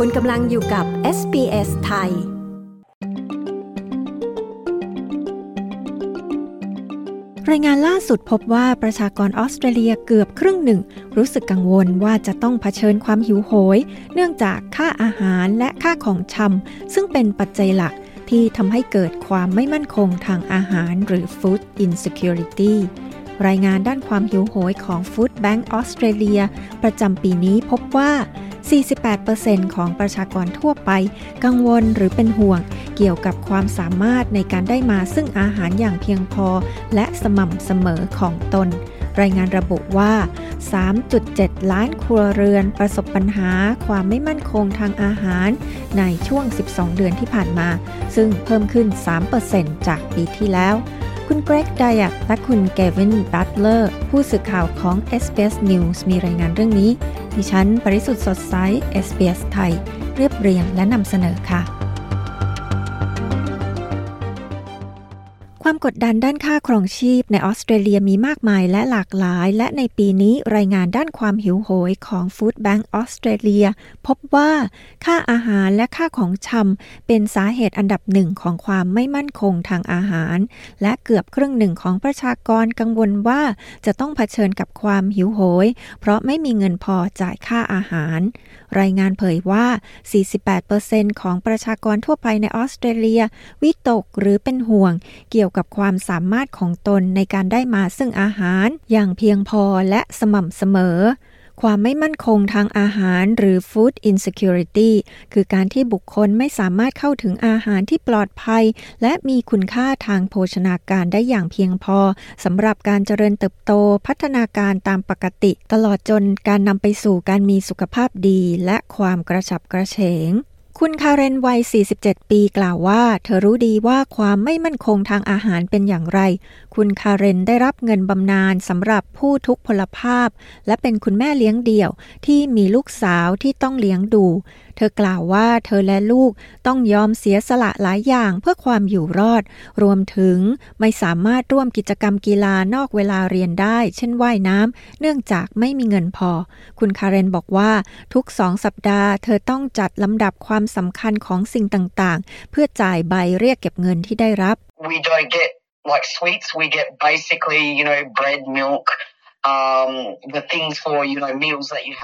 คุณกำลังอยู่กับ SBS ไทย รายงานล่าสุดพบว่าประชากรออสเตรเลียเกือบครึ่งหนึ่ง รู้สึกกังวลว่าจะต้องเผชิญความหิวโหย เนื่องจากค่าอาหารและค่าของชำซึ่งเป็นปัจจัยหลักที่ทำให้เกิดความไม่มั่นคงทางอาหารหรือ food insecurity รายงานด้านความหิวโหยของ Food Bank ออสเตรเลียประจำปีนี้พบว่า 48%ของประชากรทั่วไป กังวลหรือเป็นห่วง เกี่ยวกับความสามารถในการได้มาซึ่งอาหารอย่างเพียงพอ และสม่ำเสมอของตน รายงานระบุว่า 3.7 ล้านครัวเรือนประสบปัญหาความไม่มั่นคงทางอาหาร ในช่วง 12 เดือนที่ผ่านมา ซึ่งเพิ่มขึ้น 3%จากปีที่แล้ว คุณเกรกไดอะและคุณเกวินบัตเลอร์ผู้สื่อข่าวของ SBS News มีรายงานเรื่องนี้ ดิฉัน ปริสุทธ์สดใส SBS ไทย เรียบเรียงและนำเสนอค่ะ ความกดดันด้านค่าครองชีพในออสเตรเลียมีมากมายและหลากหลาย และในปีนี้รายงานด้านความหิวโหยของ Food Bank ออสเตรเลียพบว่าค่าอาหารและค่าของชำเป็นสาเหตุอันดับหนึ่งของความไม่มั่นคงทางอาหาร และเกือบครึ่งหนึ่งของประชากรกังวลว่าจะต้องเผชิญกับความหิวโหย เพราะไม่มีเงินพอจ่ายค่าอาหาร รายงานเผยว่า 48%ของประชากรทั่วไปในออสเตรเลีย วิตกหรือเป็นห่วงเกี่ยวกับความสามารถของตนในการได้มาซึ่งอาหารอย่างเพียงพอและสม่ำเสมอ ความไม่มั่นคงทางอาหารหรือ food insecurity คือการที่บุคคลไม่สามารถเข้าถึงอาหารที่ปลอดภัย และมีคุณค่าทางโภชนาการได้อย่างเพียงพอสำหรับการเจริญเติบโตพัฒนาการตามปกติ ตลอดจนการนำไปสู่การมีสุขภาพดี และความกระฉับกระเฉง คุณคาเรนวัย 47 ปีกล่าวว่า เธอรู้ดีว่าความไม่มั่นคงทางอาหารเป็นอย่างไร คุณคาเรนได้รับเงินบำนาญสำหรับผู้ทุกพลภาพ และเป็นคุณแม่เลี้ยงเดี่ยวที่มีลูกสาวที่ต้องเลี้ยงดูเธอกล่าวว่าเธอและลูกต้องยอมเสียสละหลายอย่างเพื่อความอยู่รอด รวมถึงไม่สามารถร่วมกิจกรรมกีฬานอกเวลาเรียนได้ เช่นว่ายน้ำเนื่องจากไม่มีเงินพอ คุณคาเรนบอกว่าทุกสองสัปดาห์ เธอต้องจัดลำดับความสำคัญของสิ่งต่างๆ เพื่อจ่ายใบเรียกเก็บเงินที่ได้รับ We don't get like sweets we get basically you know bread milk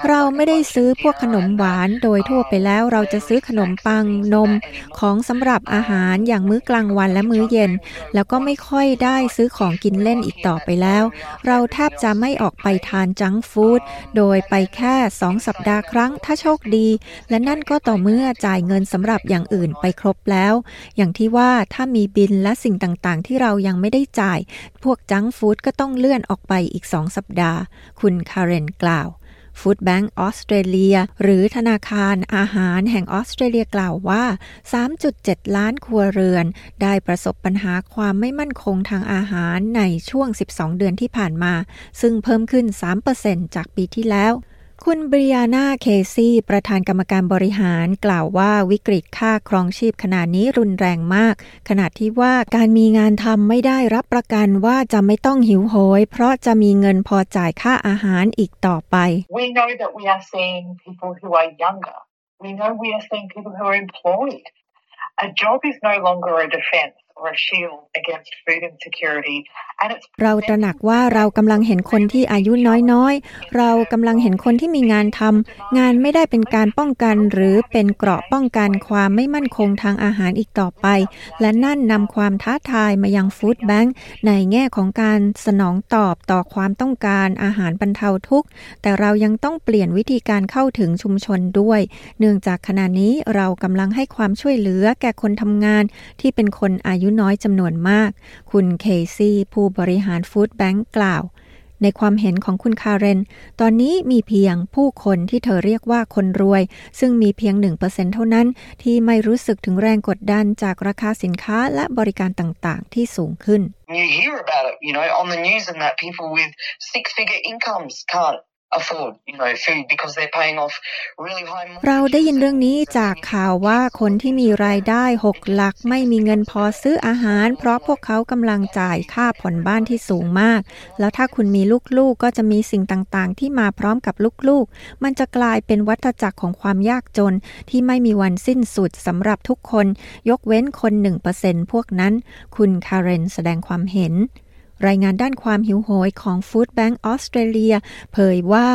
เราไม่ได้ซื้อพวกขนมหวานโดยทั่วไปแล้วเราจะซื้อขนมปังนมของสำหรับอาหารอย่างมื้อกลางวันและมื้อเย็น แล้วก็ไม่ค่อยได้ซื้อของกินเล่นอีกต่อไปแล้ว เราแทบจะไม่ออกไปทานจังฟู้ดโดยไปแค่สองสัปดาห์ครั้งถ้าโชคดี และนั่นก็ต่อเมื่อจ่ายเงินสำหรับอย่างอื่นไปครบแล้ว อย่างที่ว่าถ้ามีบินและสิ่งต่างๆ ที่เรายังไม่ได้จ่าย พวกจังฟู้ดก็ต้องเลื่อนออกไปอีกสองสัปดาห์ คุณคาเรนกล่าวฟู้ดแบงก์ออสเตรเลีย หรือธนาคารอาหารแห่งออสเตรเลียกล่าวว่า 3.7 ล้านครัวเรือน ได้ประสบปัญหาความไม่มั่นคงทางอาหารในช่วง 12 เดือนที่ผ่านมา ซึ่งเพิ่มขึ้น 3%จากปีที่แล้ว คุณบริยานาเคซี่ ประธานกรรมการบริหารกล่าวว่าวิกฤตค่าครองชีพขนาดนี้รุนแรงมาก ขณะที่ว่าการมีงานทำไม่ได้รับประกันว่าจะไม่ต้องหิวโหย เพราะจะมีเงินพอจ่ายค่าอาหารอีกต่อไป We know that we are seeing people who are younger. We know we are seeing people who are employed. A job is no longer a defense. เราตระหนักว่าเรากำลังเห็นคนที่อายุน้อยๆ เรากำลังเห็นคนที่มีงานทำงานไม่ได้เป็นการป้องกัน หรือเป็นเกราะป้องกันความไม่มั่นคงทางอาหารอีกต่อไป และนั่นนำความท้าทายมายังฟู้ดแบงค์ในแง่ของการสนองตอบต่อความต้องการอาหารบรรเทาทุกข์ แต่เรายังต้องเปลี่ยนวิธีการเข้าถึงชุมชนด้วย เนื่องจากขณะนี้เรากำลังให้ความช่วยเหลือแก่คนทำงานที่เป็นคนอายุน้อยจำนวนมาก คุณเคซี่ผู้บริหารฟู้ดแบงก์กล่าว ในความเห็นของคุณคาเรน ตอนนี้มีเพียงผู้คนที่เธอเรียกว่าคนรวย ซึ่งมีเพียง 1%เท่านั้น ที่ไม่รู้สึกถึงแรงกดดันจากราคาสินค้าและบริการต่างๆ ที่สูงขึ้น You hear about it, you know, on the news and that people with six-figure incomes can't เราได้ยินเรื่องนี้จากข่าวว่าคนที่มีรายได้หกหลักไม่มีเงินพอซื้ออาหาร เพราะพวกเขากำลังจ่ายค่าผ่อนบ้านที่สูงมาก แล้วถ้าคุณมีลูกๆก็จะมีสิ่งต่างๆ ที่มาพร้อมกับลูกๆ มันจะกลายเป็นวัฏจักรของความยากจน ที่ไม่มีวันสิ้นสุดสำหรับทุกคน ยกเว้นคน1%พวกนั้น คุณคาร์เรนแสดงความเห็น รายงานด้านความหิวโหยของ Food Bank ออสเตรเลียเผยว่า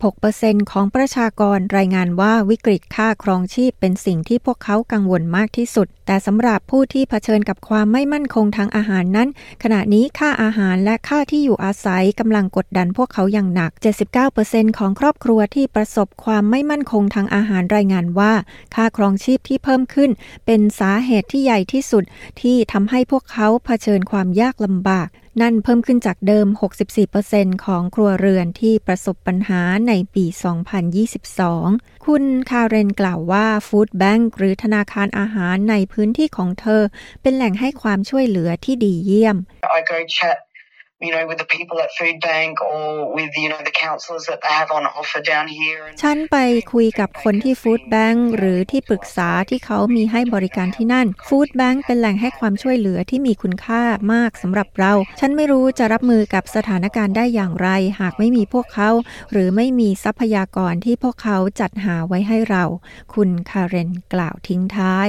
56%ของประชากรรายงานว่าวิกฤตค่าครองชีพเป็นสิ่งที่พวกเขากังวลมากที่สุด แต่สำหรับผู้ที่เผชิญกับความไม่มั่นคงทางอาหารนั้น ขณะนี้ค่าอาหารและค่าที่อยู่อาศัยกำลังกดดันพวกเขาอย่างหนัก 79%ของครอบครัวที่ประสบความไม่มั่นคงทางอาหารรายงานว่า ค่าครองชีพที่เพิ่มขึ้น เป็นสาเหตุที่ใหญ่ที่สุดที่ทำให้พวกเขาเผชิญความยากลำบาก นั่นเพิ่มขึ้นจากเดิม 64%ของครัวเรือนที่ประสบปัญหาในปี 2022 คุณคาเรนกล่าวว่าฟู้ดแบงก์หรือธนาคารอาหารในพื้นที่ของเธอ เป็นแหล่งให้ความช่วยเหลือที่ดีเยี่ยม I go chat you know, with the people at Food Bank or with, you know, the counselors that they have on offer down here. ฉันไปคุยกับคนที่ Food Bank หรือที่ปรึกษาที่เขามีให้บริการที่นั่น Food Bank เป็นแหล่งให้ความช่วยเหลือที่มีคุณค่ามากสำหรับเรา ฉันไม่รู้จะรับมือกับสถานการณ์ได้อย่างไร หากไม่มีพวกเขา หรือไม่มีทรัพยากรที่พวกเขาจัดหาไว้ให้เรา คุณคาเรนกล่าวทิ้งท้าย